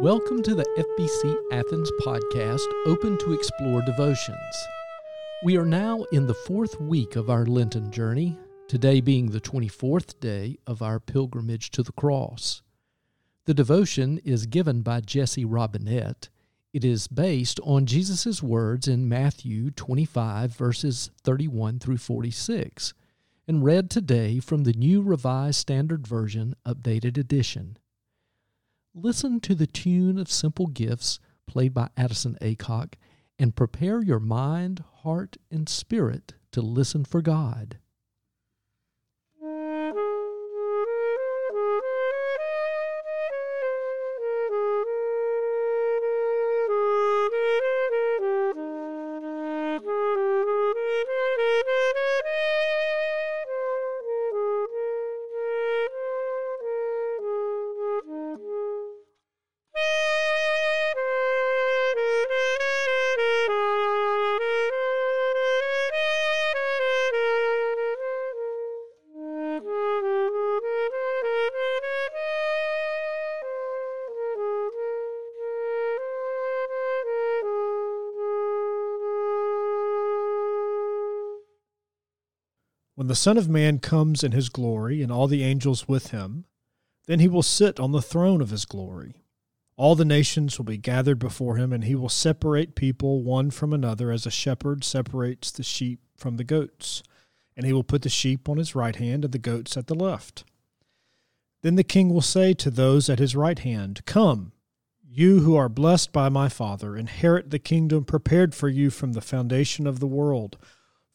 Welcome to the FBC Athens podcast, open to explore devotions. We are now in the fourth week of our Lenten journey, today being the 24th day of our pilgrimage to the cross. The devotion is given by Jessie Robinette. It is based on Jesus' words in Matthew 25, verses 31 through 46, and read today from the New Revised Standard Version, Updated Edition. Listen to the tune of Simple Gifts played by Addison Aycock and prepare your mind, heart, and spirit to listen for God. The Son of Man comes in his glory and all the angels with him, then he will sit on the throne of his glory. All the nations will be gathered before him, and he will separate people one from another as a shepherd separates the sheep from the goats. And he will put the sheep on his right hand and the goats at the left. Then the king will say to those at his right hand, Come, you who are blessed by my Father, inherit the kingdom prepared for you from the foundation of the world.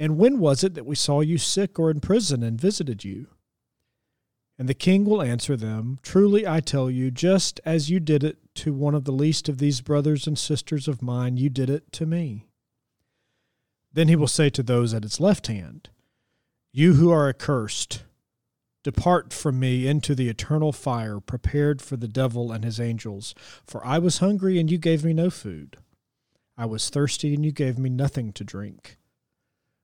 And when was it that we saw you sick or in prison and visited you? And the king will answer them, Truly I tell you, just as you did it to one of the least of these brothers and sisters of mine, you did it to me. Then he will say to those at his left hand, You who are accursed, depart from me into the eternal fire prepared for the devil and his angels. For I was hungry, and you gave me no food. I was thirsty, and you gave me nothing to drink.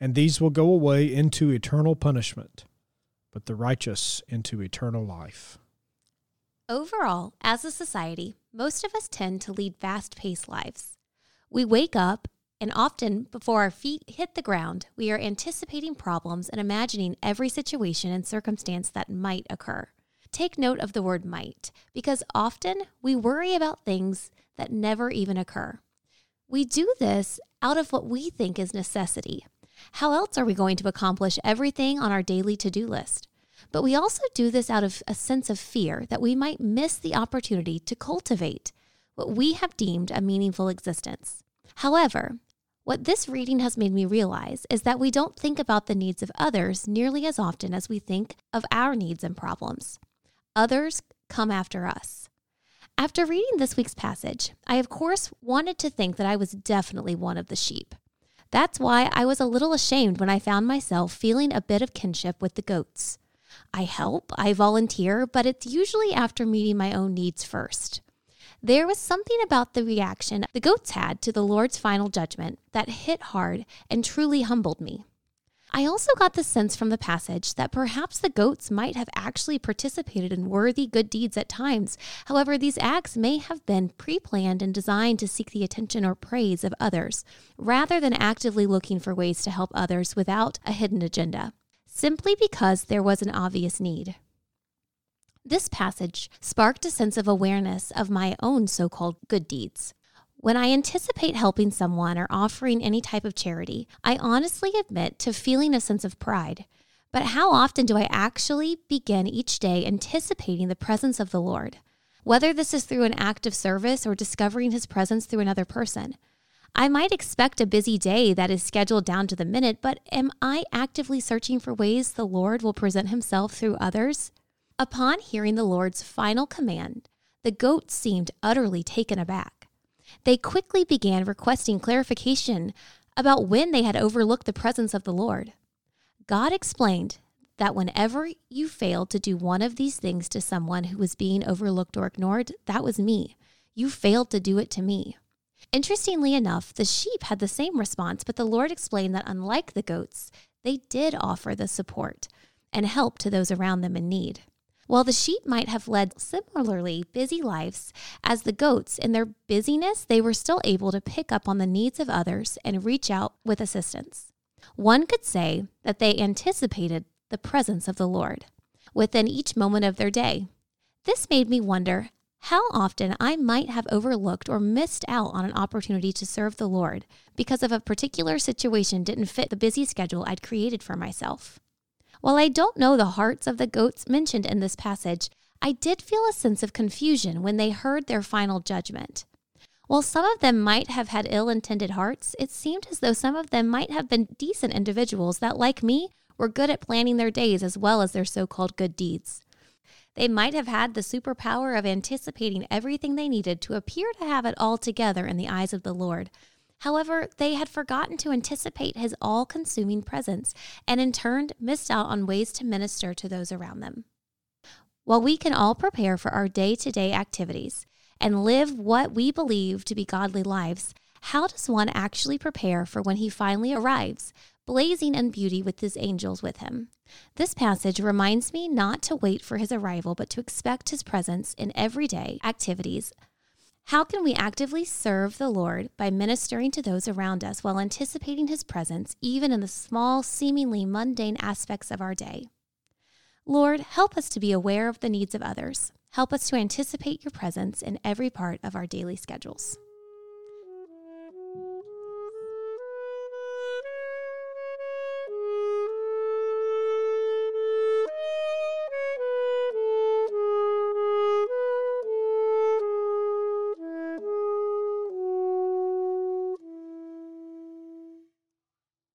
and these will go away into eternal punishment, but the righteous into eternal life. Overall, as a society, most of us tend to lead fast paced lives. We wake up, and often before our feet hit the ground, we are anticipating problems and imagining every situation and circumstance that might occur. Take note of the word might, because often we worry about things that never even occur. We do this out of what we think is necessity, how else are we going to accomplish everything on our daily to do list? But we also do this out of a sense of fear that we might miss the opportunity to cultivate what we have deemed a meaningful existence. However, what this reading has made me realize is that we don't think about the needs of others nearly as often as we think of our needs and problems. Others come after us. After reading this week's passage, I of course wanted to think that I was definitely one of the sheep. That's why I was a little ashamed when I found myself feeling a bit of kinship with the goats. I help, I volunteer, but it's usually after meeting my own needs first. There was something about the reaction the goats had to the Lord's final judgment that hit hard and truly humbled me. I also got the sense from the passage that perhaps the goats might have actually participated in worthy good deeds at times. However, these acts may have been pre planned and designed to seek the attention or praise of others, rather than actively looking for ways to help others without a hidden agenda, simply because there was an obvious need. This passage sparked a sense of awareness of my own so called good deeds. When I anticipate helping someone or offering any type of charity, I honestly admit to feeling a sense of pride. But how often do I actually begin each day anticipating the presence of the Lord? Whether this is through an act of service or discovering his presence through another person. I might expect a busy day that is scheduled down to the minute, but am I actively searching for ways the Lord will present himself through others? Upon hearing the Lord's final command, the goat seemed utterly taken aback. They quickly began requesting clarification about when they had overlooked the presence of the Lord. God explained that whenever you failed to do one of these things to someone who was being overlooked or ignored, that was me. You failed to do it to me. Interestingly enough, the sheep had the same response, but the Lord explained that unlike the goats, they did offer the support and help to those around them in need. While the sheep might have led similarly busy lives as the goats, in their busyness, they were still able to pick up on the needs of others and reach out with assistance. One could say that they anticipated the presence of the Lord within each moment of their day. This made me wonder how often I might have overlooked or missed out on an opportunity to serve the Lord because of a particular situation didn't fit the busy schedule I'd created for myself. While I don't know the hearts of the goats mentioned in this passage, I did feel a sense of confusion when they heard their final judgment. While some of them might have had ill intended hearts, it seemed as though some of them might have been decent individuals that, like me, were good at planning their days as well as their so called good deeds. They might have had the superpower of anticipating everything they needed to appear to have it all together in the eyes of the Lord, However, they had forgotten to anticipate his all consuming presence and in turn missed out on ways to minister to those around them. While we can all prepare for our day to day activities and live what we believe to be godly lives, how does one actually prepare for when he finally arrives, blazing in beauty with his angels with him? This passage reminds me not to wait for his arrival, but to expect his presence in everyday activities how can we actively serve the Lord by ministering to those around us while anticipating His presence, even in the small, seemingly mundane aspects of our day? Lord, help us to be aware of the needs of others. Help us to anticipate your presence in every part of our daily schedules.